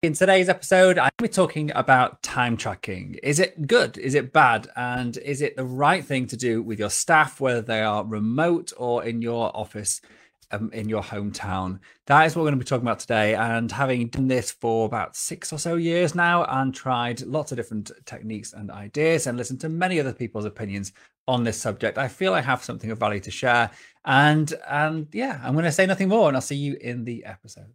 In today's episode, I'm going to be talking about time tracking. Is it good? Is it bad? And is it the right thing to do with your staff, whether they are remote or in your office um, in your hometown? That is what we're going to be talking about today. And having done this for about six or so years now and tried lots of different techniques and ideas and listened to many other people's opinions on this subject, I feel I have something of value to share. And and yeah, I'm going to say nothing more and I'll see you in the episode.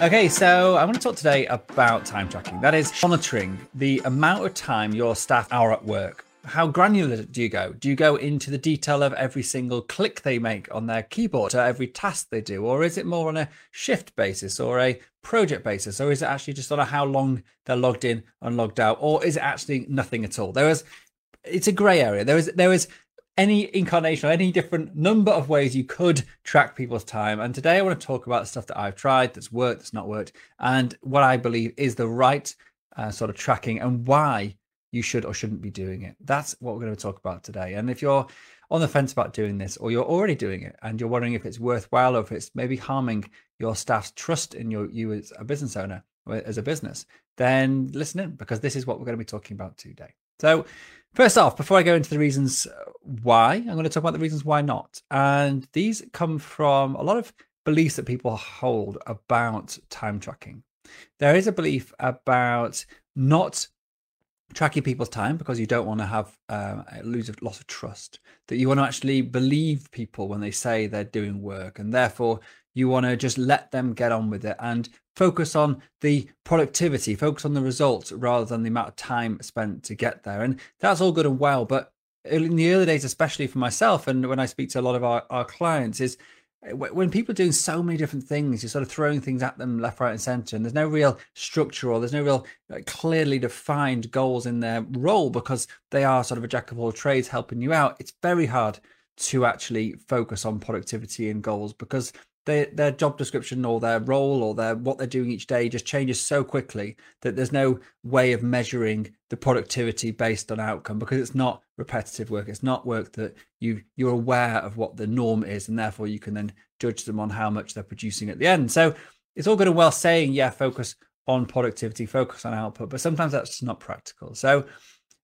Okay, so I want to talk today about time tracking. That is monitoring the amount of time your staff are at work. How granular do you go? Do you go into the detail of every single click they make on their keyboard or every task they do? Or is it more on a shift basis or a project basis? Or is it actually just on how long they're logged in and logged out? Or is it actually nothing at all? There is it's a grey area. There is there is any incarnation or any different number of ways you could track people's time. And today I want to talk about stuff that I've tried, that's worked, that's not worked, and what I believe is the right uh, sort of tracking and why you should or shouldn't be doing it. That's what we're going to talk about today. And if you're on the fence about doing this, or you're already doing it and you're wondering if it's worthwhile or if it's maybe harming your staff's trust in your, you as a business owner, as a business, then listen in because this is what we're going to be talking about today. So, First off, before I go into the reasons why, I'm going to talk about the reasons why not. And these come from a lot of beliefs that people hold about time tracking. There is a belief about not tracking people's time because you don't want to have uh, lose a loss of trust that you want to actually believe people when they say they're doing work and therefore you want to just let them get on with it and focus on the productivity, focus on the results rather than the amount of time spent to get there. And that's all good and well. But in the early days, especially for myself, and when I speak to a lot of our, our clients, is eh, when people are doing so many different things, you're sort of throwing things at them left, right, and center, and there's no real structure or there's no real clearly defined goals in their role because they are sort of a jack of all trades helping you out. It's very hard to actually focus on productivity and goals because their their job description or their role or their what they're doing each day just changes so quickly that there's no way of measuring the productivity based on outcome because it's not repetitive work. It's not work that you you're aware of what the norm is and therefore you can then judge them on how much they're producing at the end. So it's all good and well saying yeah focus on productivity focus on output but sometimes that's just not practical. So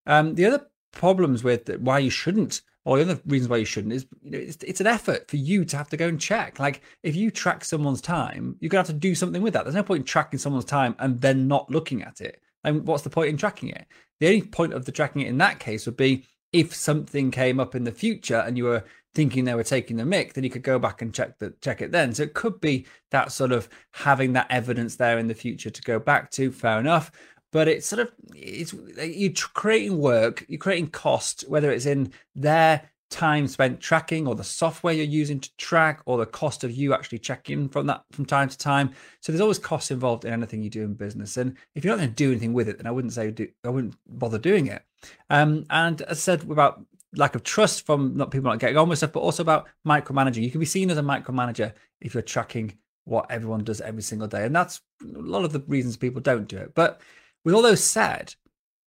um, the other problems with why you shouldn't or the other reasons why you shouldn't is you know it's, it's, an effort for you to have to go and check. Like if you track someone's time you're to have to do something with that. There's no point in tracking someone's time and then not looking at it. And what's the point in tracking it? The only point of the tracking it in that case would be if something came up in the future and you were thinking they were taking the mick then you could go back and check the check it then. So it could be that sort of having that evidence there in the future to go back to. Fair enough but it's sort of it's you're creating work, you're creating cost, whether it's in their time spent tracking or the software you're using to track or the cost of you actually checking from that from time to time. So there's always costs involved in anything you do in business. And if you're not going to do anything with it, then I wouldn't say do, I wouldn't bother doing it. Um, and as I said about lack of trust from not people not getting on with stuff, but also about micromanaging. You can be seen as a micromanager if you're tracking what everyone does every single day. And that's a lot of the reasons people don't do it. But with all those said,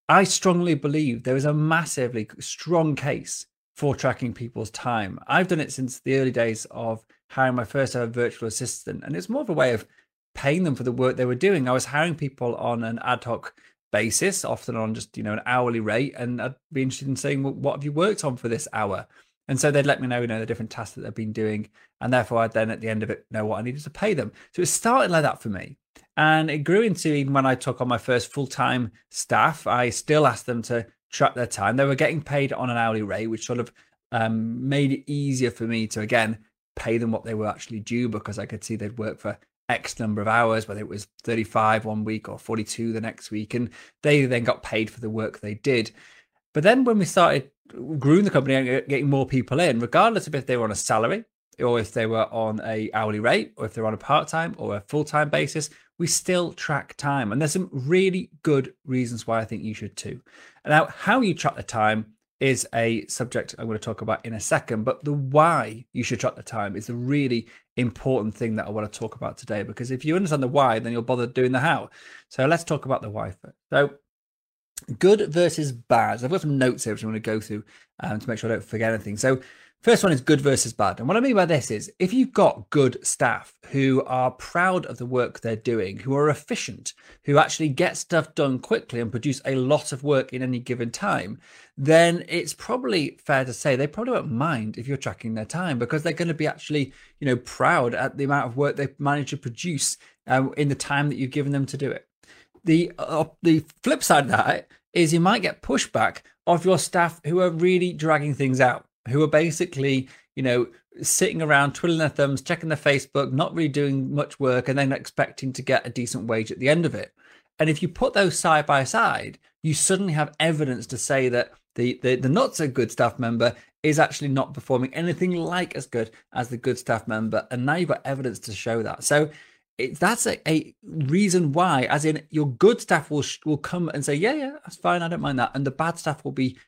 I strongly believe there is a massively strong case for tracking people's time. I've done it since the early days of hiring my first ever virtual assistant, and it's more of a way of paying them for the work they were doing. I was hiring people on an ad hoc basis, often on just you know an hourly rate, and I'd be interested in saying, well, "What have you worked on for this hour?" And so they'd let me know, you know, the different tasks that they've been doing, and therefore I'd then at the end of it know what I needed to pay them. So it started like that for me. And it grew into even when I took on my first full time staff, I still asked them to track their time. They were getting paid on an hourly rate, which sort of um, made it easier for me to, again, pay them what they were actually due because I could see they'd work for X number of hours, whether it was 35 one week or 42 the next week. And they then got paid for the work they did. But then when we started growing the company and getting more people in, regardless of if they were on a salary or if they were on a hourly rate or if they're on a part-time or a full-time basis, we still track time. And there's some really good reasons why I think you should too. Now, how you track the time is a subject I'm going to talk about in a second, but the why you should track the time is the really important thing that I want to talk about today. Because if you understand the why, then you'll bother doing the how. So let's talk about the why first. So, good versus bad. I've got some notes here which I'm going to go through um, to make sure I don't forget anything. So, First one is good versus bad. And what I mean by this is if you've got good staff who are proud of the work they're doing, who are efficient, who actually get stuff done quickly and produce a lot of work in any given time, then it's probably fair to say they probably won't mind if you're tracking their time because they're going to be actually, you know, proud at the amount of work they've managed to produce um, in the time that you've given them to do it. The uh, the flip side of that is you might get pushback of your staff who are really dragging things out who are basically, you know, sitting around twiddling their thumbs, checking their Facebook, not really doing much work, and then expecting to get a decent wage at the end of it. And if you put those side by side, you suddenly have evidence to say that the, the, the not so good staff member is actually not performing anything like as good as the good staff member. And now you've got evidence to show that. So it, that's a, a, reason why, as in your good staff will will come and say, yeah, yeah, that's fine, I don't mind that, and the bad staff will be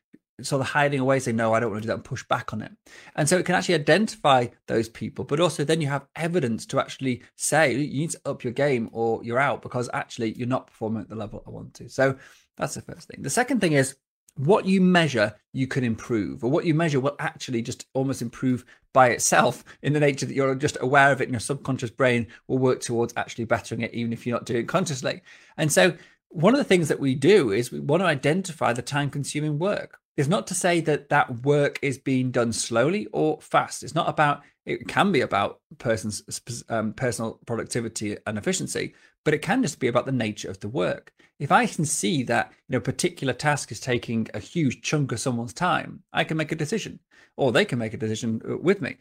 sort of hiding away, saying, no, I don't want to do that and push back on it. And so it can actually identify those people, but also then you have evidence to actually say you need to up your game or you're out because actually you're not performing at the level I want to. So that's the first thing. The second thing is what you measure, you can improve, or what you measure will actually just almost improve by itself in the nature that you're just aware of it and your subconscious brain will work towards actually bettering it, even if you're not doing it consciously. And so one of the things that we do is we want to identify the time consuming work is not to say that that work is being done slowly or fast. It's not about, it can be about person's um, personal productivity and efficiency, but it can just be about the nature of the work. If I can see that, you know, a particular task is taking a huge chunk of someone's time, I can make a decision or they can make a decision uh, with me.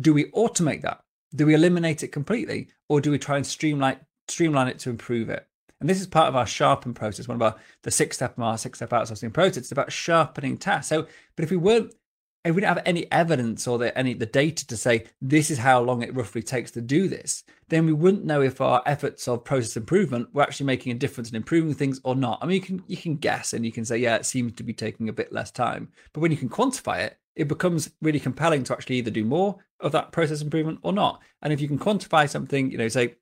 Do we automate that? Do we eliminate it completely or do we try and streamline streamline it to improve it? And this is part of our sharpen process, one of our the six step our six step outsourcing process. It's about sharpening tasks. So, but if we weren't, if we didn't have any evidence or the, any the data to say this is how long it roughly takes to do this, then we wouldn't know if our efforts of process improvement were actually making a difference in improving things or not. I mean, you can you can guess and you can say, yeah, it seems to be taking a bit less time. But when you can quantify it, it becomes really compelling to actually either do more of that process improvement or not. And if you can quantify something, you know, say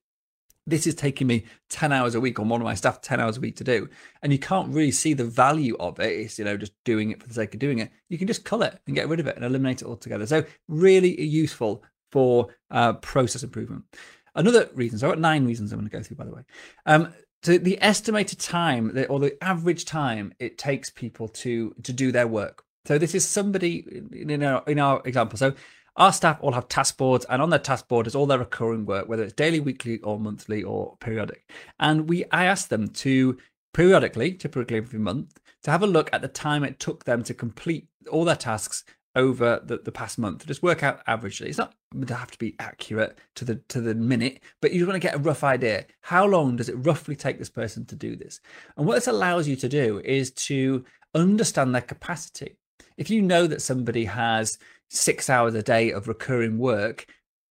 this is taking me 10 hours a week on one of my staff 10 hours a week to do. And you can't really see the value of it. It's you know just doing it for the sake of doing it. You can just cull it and get rid of it and eliminate it altogether. So really useful for uh, process improvement. Another reason so i've got nine reasons i'm going to go through by the way. Um, so the estimated time or the average time it takes people to to do their work. So this is somebody in our in our example. So our staff all have task boards, and on their task board is all their recurring work, whether it's daily, weekly, or monthly, or periodic. And we, I asked them to periodically, typically every month, to have a look at the time it took them to complete all their tasks over the, the past month. Just work out averagely. It's not to have to be accurate to the to the minute, but you want to get a rough idea. How long does it roughly take this person to do this? And what this allows you to do is to understand their capacity. If you know that somebody has six hours a day of recurring work,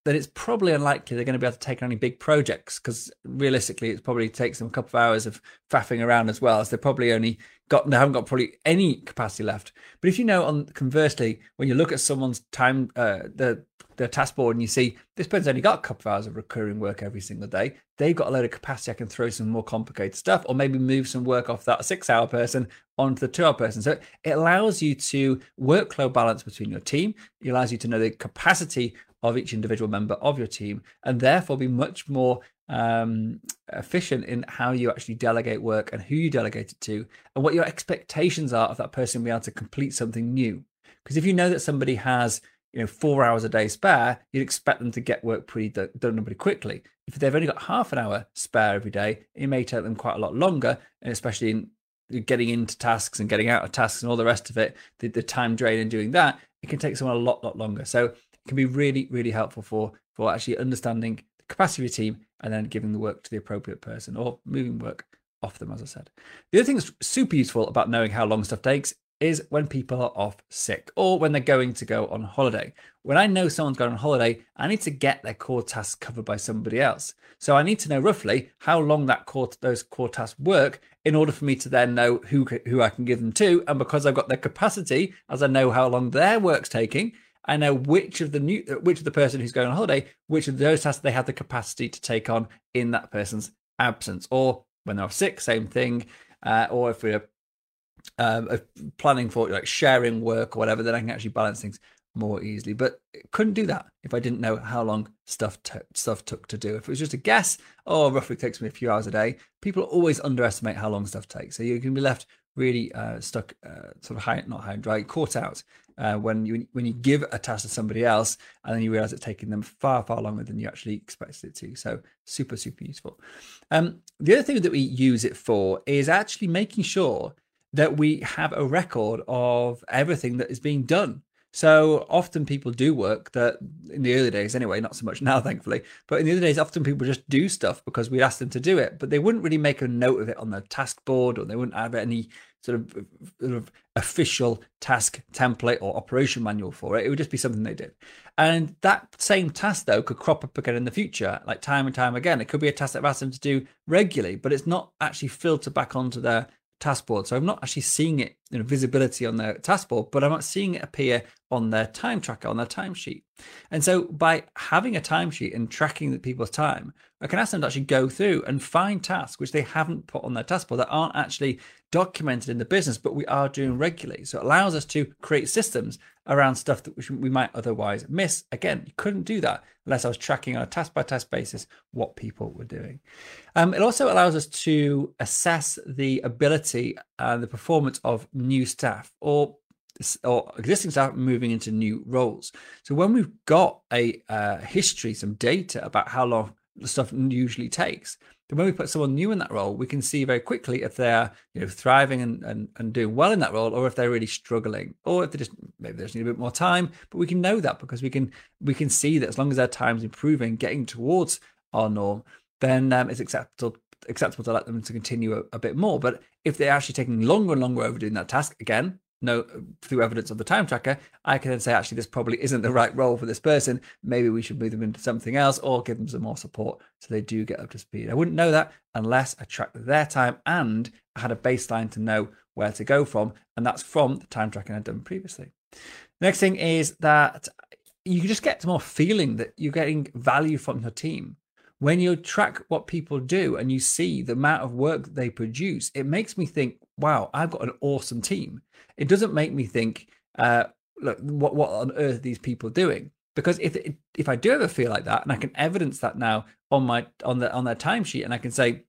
then it's probably unlikely they're going to be able to take on any big projects because realistically, it probably takes them a couple of hours of faffing around as well. So they're probably only got they haven't got probably any capacity left. But if you know, on conversely, when you look at someone's time, uh, the their task board, and you see this person's only got a couple of hours of recurring work every single day, they've got a load of capacity. I can throw some more complicated stuff, or maybe move some work off that six-hour person onto the two-hour person. So it allows you to workload balance between your team. It allows you to know the capacity of each individual member of your team, and therefore be much more um, efficient in how you actually delegate work and who you delegate it to, and what your expectations are of that person being able to complete something new. Because if you know that somebody has you know four hours a day spare, you'd expect them to get work pretty done pretty quickly. If they've only got half an hour spare every day, it may take them quite a lot longer, and especially in getting into tasks and getting out of tasks and all the rest of it, the, the time drain in doing that, it can take someone a lot, lot longer. So it can be really, really helpful for for actually understanding capacity of your team and then giving the work to the appropriate person or moving work off them, as I said. The other thing that's super useful about knowing how long stuff takes is when people are off sick or when they're going to go on holiday. When I know someone's going on holiday, I need to get their core tasks covered by somebody else. So I need to know roughly how long that core those core tasks work in order for me to then know who who I can give them to. And because I've got their capacity, as I know how long their work's taking, I know which of the new which of the person who's going on holiday, which of those tasks they have the capacity to take on in that person's absence, or when they're off sick, same thing. Uh, or if we're um, planning for like sharing work or whatever, then I can actually balance things more easily. But couldn't do that if I didn't know how long stuff t- stuff took to do. If it was just a guess, oh, roughly takes me a few hours a day. People always underestimate how long stuff takes, so you can be left really uh, stuck, uh, sort of high, not high and dry, caught out uh, when you when you give a task to somebody else and then you realize it's taking them far far longer than you actually expected it to. So super super useful. Um, the other thing that we use it for is actually making sure that we have a record of everything that is being done. So often people do work that in the early days, anyway, not so much now, thankfully, but in the early days, often people just do stuff because we ask them to do it, but they wouldn't really make a note of it on the task board or they wouldn't have any sort of, sort of official task template or operation manual for it. It would just be something they did. And that same task, though, could crop up again in the future, like time and time again. It could be a task that I've asked them to do regularly, but it's not actually filtered back onto their task board. So I'm not actually seeing it, you know, visibility on their task board, but I'm not seeing it appear on their time tracker, on their timesheet. And so by having a timesheet and tracking the people's time, I can ask them to actually go through and find tasks which they haven't put on their task board that aren't actually documented in the business, but we are doing regularly. So it allows us to create systems around stuff that we might otherwise miss. Again, you couldn't do that unless I was tracking on a task by task basis what people were doing. Um, it also allows us to assess the ability and the performance of new staff or or existing staff moving into new roles. So when we've got a uh, history, some data about how long the stuff usually takes, then when we put someone new in that role, we can see very quickly if they're you know thriving and, and, and doing well in that role, or if they're really struggling, or if they just maybe they just need a bit more time. But we can know that because we can we can see that as long as their time's improving, getting towards our norm, then um, it's acceptable acceptable to let them to continue a, a, bit more. But if they're actually taking longer and longer over doing that task, again, no through evidence of the time tracker, I can then say actually this probably isn't the right role for this person. Maybe we should move them into something else or give them some more support so they do get up to speed. I wouldn't know that unless I tracked their time and I had a baseline to know where to go from, and that's from the time tracking I'd done previously. Next thing is that you just get more feeling that you're getting value from your team when you track what people do and you see the amount of work they produce, it makes me think, wow, I've got an awesome team. It doesn't make me think, uh, look, what what on earth are these people doing? Because if if I do ever feel like that, and I can evidence that now on my on the on their timesheet, and I can say,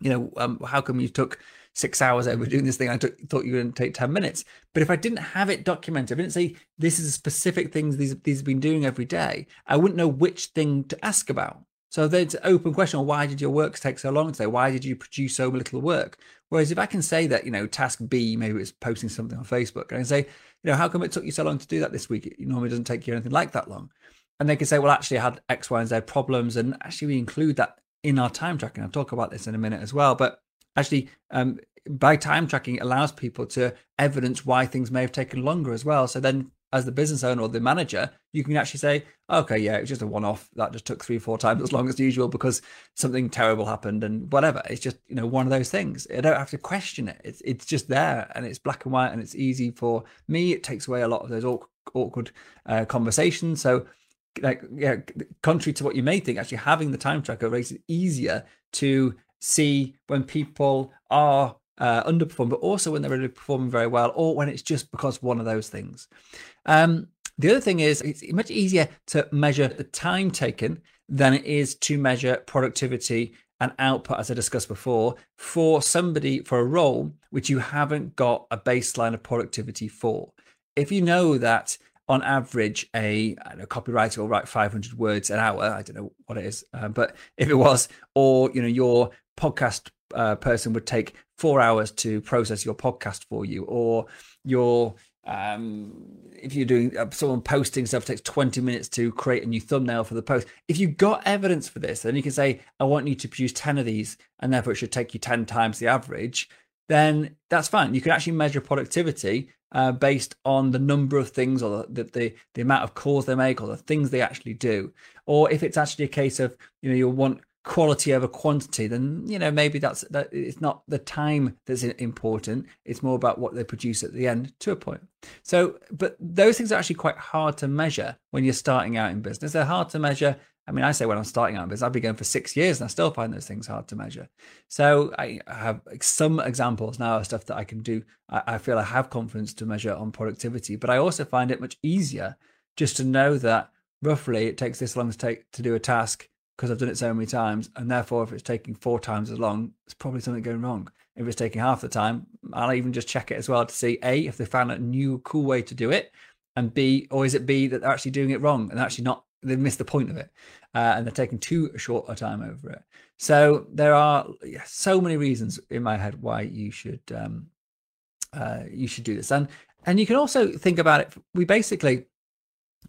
you know, um, how come you took six hours over doing this thing? I took, thought you were going to take ten minutes. But if I didn't have it documented, I didn't say this is a specific things these these have been doing every day, I wouldn't know which thing to ask about. So there's an open question: Why did your work take so long today? Why did you produce so little work? Whereas if I can say that, you know, task B, maybe it's posting something on Facebook, and I say, you know, how come it took you so long to do that this week? It normally doesn't take you anything like that long. And they can say, well, actually, I had X, Y, and Z problems, and actually, we include that in our time tracking. I'll talk about this in a minute as well. But actually, um, by time tracking, it allows people to evidence why things may have taken longer as well. So then as the business owner or the manager, you can actually say, okay, yeah, it was just a one off. That just took three, four times as long as usual because something terrible happened and whatever. It's just, you know, one of those things. I don't have to question it. It's, it's just there and it's black and white and it's easy for me. It takes away a lot of those awkward uh, conversations. So, like, yeah, contrary to what you may think, actually having the time tracker makes it easier to see when people are uh, underperform, but also when they're really performing very well, or when it's just because one of those things. Um, the other thing is, it's much easier to measure the time taken than it is to measure productivity and output, as I discussed before, for somebody for a role which you haven't got a baseline of productivity for. If you know that on average, a, a copywriter will write 500 words an hour. I don't know what it is, uh, but if it was, or you know, your podcast uh, person would take four hours to process your podcast for you, or your um, if you're doing uh, someone posting stuff takes 20 minutes to create a new thumbnail for the post. If you've got evidence for this, then you can say, I want you to produce 10 of these, and therefore it should take you 10 times the average. Then that's fine. You can actually measure productivity uh, based on the number of things or the, the the amount of calls they make or the things they actually do, or if it's actually a case of you know you'll want quality over quantity, then you know maybe that's that it's not the time that's important. It's more about what they produce at the end to a point. So, but those things are actually quite hard to measure when you're starting out in business. They're hard to measure. I mean, I say when I'm starting out in business, I've been going for six years and I still find those things hard to measure. So I have some examples now of stuff that I can do. I, I feel I have confidence to measure on productivity, but I also find it much easier just to know that roughly it takes this long to take to do a task because I've done it so many times. And therefore, if it's taking four times as long, it's probably something going wrong. If it's taking half the time, I'll even just check it as well to see A, if they found a new cool way to do it, and B, or is it B that they're actually doing it wrong and actually not, they've missed the point of it. Uh, and they're taking too short a time over it. So there are so many reasons in my head why you should um, uh, you should do this, and and you can also think about it. We basically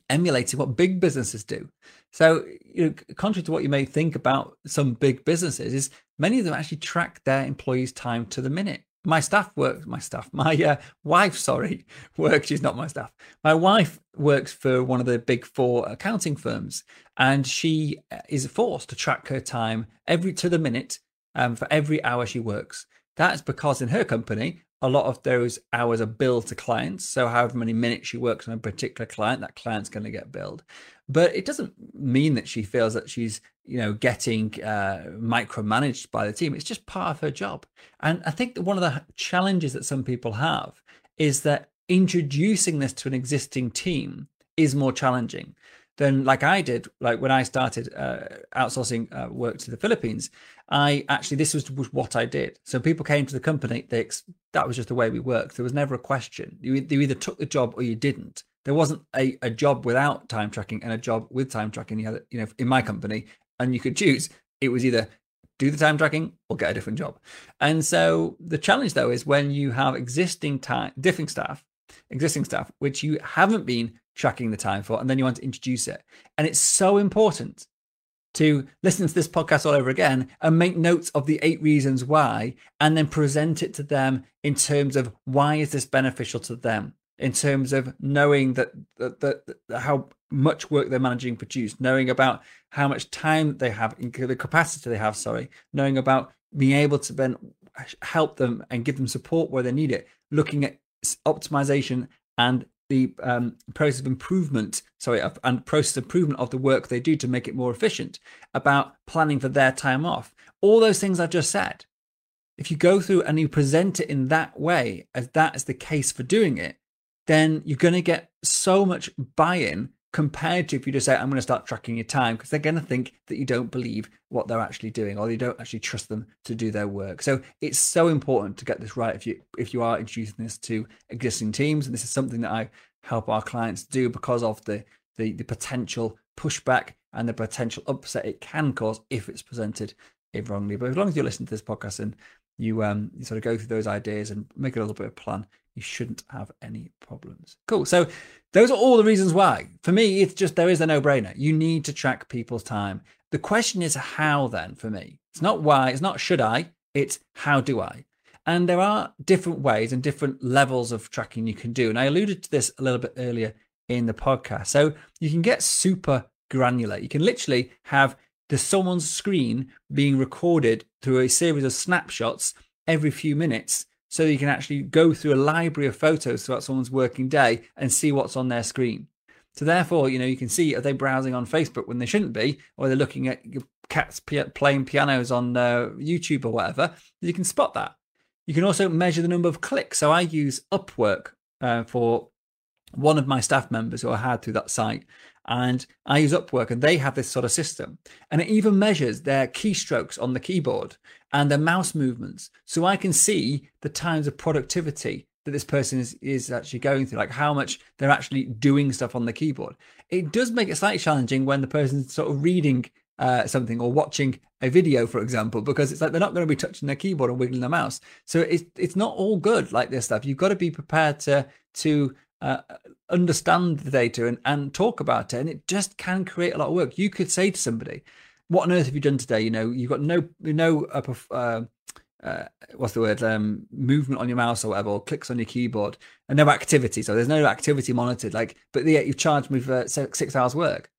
emulating what big businesses do. So, you know, contrary to what you may think about some big businesses, is many of them actually track their employees' time to the minute. My staff works. My staff, my uh, wife, sorry, works. She's not my staff. My wife works for one of the big four accounting firms, and she uh, is forced to track her time every to the minute um, for every hour she works. That's because in her company, a lot of those hours are billed to clients. So, however many minutes she works on a particular client, that client's going to get billed. But it doesn't mean that she feels that she's, you know, getting uh, micromanaged by the team. It's just part of her job. And I think that one of the challenges that some people have is that introducing this to an existing team is more challenging than like I did, like when I started uh, outsourcing uh, work to the Philippines. I actually this was, was what I did. So people came to the company. They that was just the way we worked. There was never a question. You, you either took the job or you didn't. There wasn't a, a job without time tracking and a job with time tracking. You had, you know, in my company, and you could choose. It was either do the time tracking or get a different job. And so the challenge though is when you have existing time, different staff, existing staff, which you haven't been tracking the time for, and then you want to introduce it. And it's so important to listen to this podcast all over again and make notes of the eight reasons why, and then present it to them in terms of why is this beneficial to them, in terms of knowing that, that, that, that how much work they're managing produce, knowing about how much time they have, the capacity they have, sorry, knowing about being able to then help them and give them support where they need it, looking at optimization and the um, process of improvement, sorry, and process of improvement of the work they do to make it more efficient, about planning for their time off. All those things I've just said. If you go through and you present it in that way, as that is the case for doing it, then you're going to get so much buy in compared to if you just say, I'm going to start tracking your time, because they're going to think that you don't believe what they're actually doing or you don't actually trust them to do their work. So it's so important to get this right if you if you are introducing this to existing teams. And this is something that I help our clients do because of the the, the potential pushback and the potential upset it can cause if it's presented wrongly. But as long as you listen to this podcast and you um you sort of go through those ideas and make a little bit of plan, you shouldn't have any problems. Cool. So those are all the reasons why. For me, it's just there is a no-brainer. You need to track people's time. The question is how then for me. It's not why, it's not should I, it's how do I? And there are different ways and different levels of tracking you can do. And I alluded to this a little bit earlier in the podcast. So you can get super granular. You can literally have the someone's screen being recorded through a series of snapshots every few minutes so you can actually go through a library of photos throughout someone's working day and see what's on their screen. So therefore, you know, you can see are they browsing on Facebook when they shouldn't be, or they're looking at cats playing pianos on uh, YouTube or whatever. You can spot that. You can also measure the number of clicks. So I use Upwork uh, for one of my staff members who I had through that site. And I use Upwork and they have this sort of system. And it even measures their keystrokes on the keyboard and their mouse movements. So I can see the times of productivity that this person is, is actually going through, like how much they're actually doing stuff on the keyboard. It does make it slightly challenging when the person's sort of reading uh, something or watching a video, for example, because it's like they're not going to be touching their keyboard and wiggling their mouse. So it's it's not all good like this stuff. You've got to be prepared to to uh, understand the data and, and talk about it. And it just can create a lot of work. You could say to somebody, "What on earth have you done today? You know, you've got no no uh, uh, what's the word um, movement on your mouse or whatever, or clicks on your keyboard, and no activity. So there's no activity monitored. Like, but yet you've charged me for six hours work,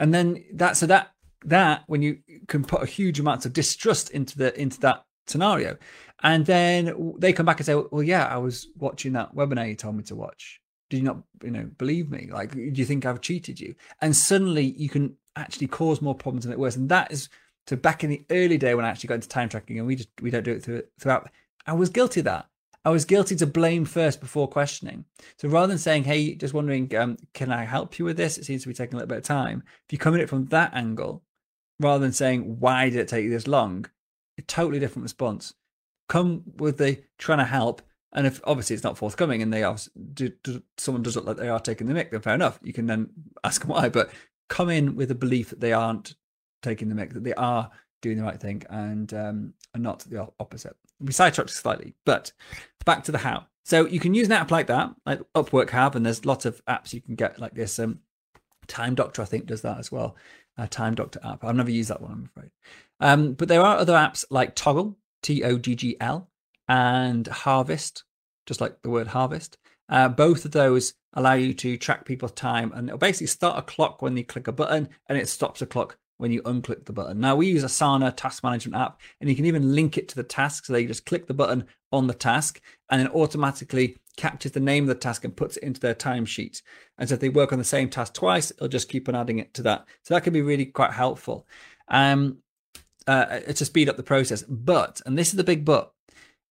and then that so that that when you can put a huge amount of distrust into the into that scenario, and then they come back and say, well, yeah, I was watching that webinar you told me to watch. Did you not, you know, believe me? Like, do you think I've cheated you? And suddenly you can actually cause more problems and it worse. And that is so back in the early day when I actually got into time tracking, and we just we don't do it through, throughout. I was guilty of that. I was guilty to blame first before questioning. So rather than saying, "Hey, just wondering, um, can I help you with this?" It seems to be taking a little bit of time. If you come at it from that angle, rather than saying, "Why did it take you this long?" A totally different response. Come with the trying to help, and if obviously it's not forthcoming, and they are, do, do, someone does look like they are taking the mick, then fair enough. You can then ask them why, but come in with a belief that they aren't taking the mick, that they are doing the right thing and um, and not the opposite. We sidetracked slightly, but back to the how. So you can use an app like that, like Upwork have, and there's lots of apps you can get like this. Um, Time Doctor, I think, does that as well. A Time Doctor app. I've never used that one, I'm afraid. Um, but there are other apps like Toggl, T O G G L, and Harvest, just like the word harvest. Uh, both of those allow you to track people's time, and it'll basically start a clock when you click a button, and it stops a clock when you unclick the button. Now, we use Asana task management app, and you can even link it to the task. So you just click the button on the task, and then automatically captures the name of the task and puts it into their timesheet. And so if they work on the same task twice, it'll just keep on adding it to that. So that can be really quite helpful um, uh, to speed up the process. But, and this is the big but,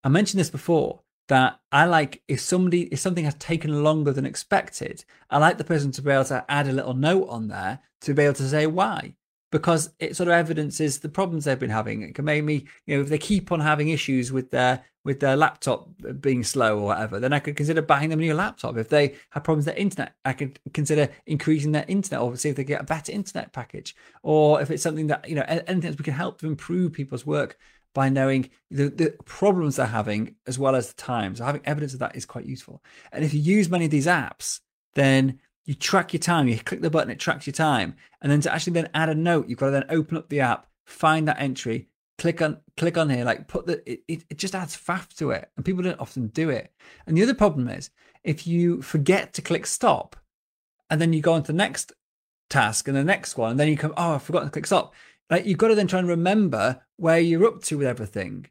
I mentioned this before that I like if somebody if something has taken longer than expected, I like the person to be able to add a little note on there to be able to say why because it sort of evidences the problems they've been having. It can make me, you know, if they keep on having issues with their with their laptop being slow or whatever, then I could consider buying them a new laptop. If they have problems with their internet, I could consider increasing their internet or see if they get a better internet package. Or if it's something that, you know, anything we can help to improve people's work by knowing the, the problems they're having as well as the time. So having evidence of that is quite useful. And if you use many of these apps, then you track your time. You click the button, it tracks your time, and then to actually then add a note, you've got to then open up the app, find that entry, click on click on here, like put the it, it, just adds faff to it, and people don't often do it. And the other problem is if you forget to click stop, and then you go on to the next task and the next one, and then you come, oh, I forgot to click stop. Like you've got to then try and remember where you're up to with everything.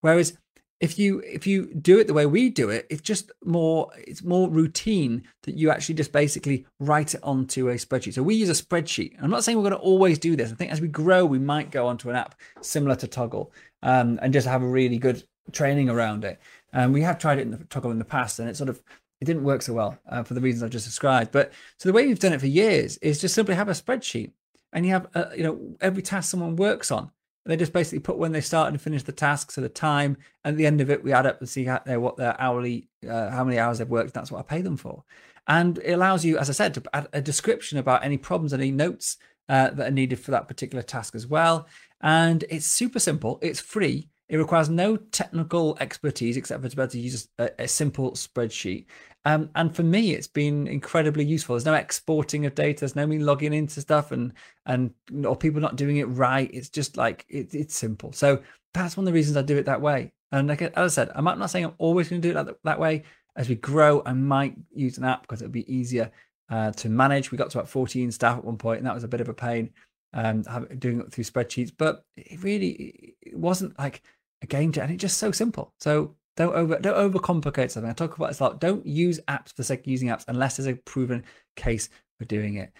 Whereas if you if you do it the way we do it it's just more it's more routine that you actually just basically write it onto a spreadsheet. So we use a spreadsheet. I'm not saying we're going to always do this. I think as we grow we might go onto an app similar to Toggl um, and just have a really good training around it. And um, we have tried it in the Toggl in the past and it sort of it didn't work so well uh, for the reasons i've just described. But so the way we've done it for years is just simply have a spreadsheet and you have uh, you know every task someone works on they just basically put when they start and finish the task, so the time, and at the end of it, we add up and see how, uh, what their hourly, uh, how many hours they've worked. That's what I pay them for, and it allows you, as I said, to add a description about any problems, any notes uh, that are needed for that particular task as well. And it's super simple. It's free. It requires no technical expertise except for to be able to use a, a simple spreadsheet. Um, and for me, it's been incredibly useful. There's no exporting of data. There's no me logging into stuff and and or people not doing it right. It's just like it, it's simple. So that's one of the reasons I do it that way. And like as I said, I'm not saying I'm always going to do it that, that way. As we grow, I might use an app because it'll be easier uh, to manage. We got to about 14 staff at one point, and that was a bit of a pain um, doing it through spreadsheets. But it really it wasn't like a game changer, and it's just so simple. So don't over don't overcomplicate something. I talk about this a lot. Don't use apps for the sake of using apps unless there's a proven case for doing it.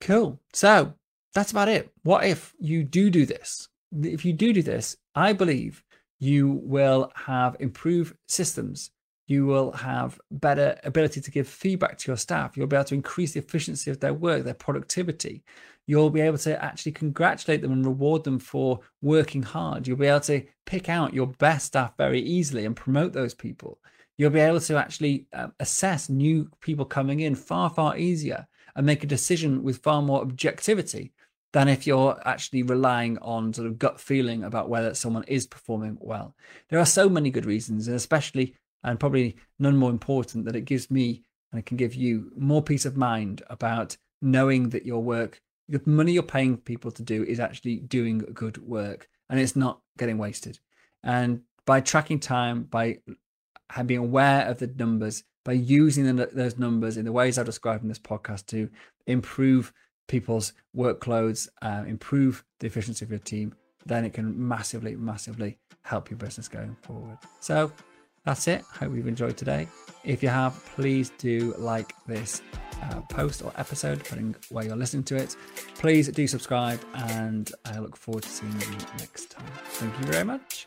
Cool. So that's about it. What if you do do this? If you do do this, I believe you will have improved systems you will have better ability to give feedback to your staff. You'll be able to increase the efficiency of their work, their productivity. You'll be able to actually congratulate them and reward them for working hard. You'll be able to pick out your best staff very easily and promote those people. You'll be able to actually uh, assess new people coming in far, far easier and make a decision with far more objectivity than if you're actually relying on sort of gut feeling about whether someone is performing well. There are so many good reasons, and especially and probably none more important that it gives me and it can give you more peace of mind about knowing that your work, the money you're paying people to do is actually doing good work and it's not getting wasted. And by tracking time, by being aware of the numbers, by using the, those numbers in the ways I've described in this podcast to improve people's workloads, uh, improve the efficiency of your team, then it can massively, massively help your business going forward. So that's it. I hope you've enjoyed today. If you have, please do like this uh, post or episode, depending where you're listening to it. Please do subscribe, and I look forward to seeing you next time. Thank you very much.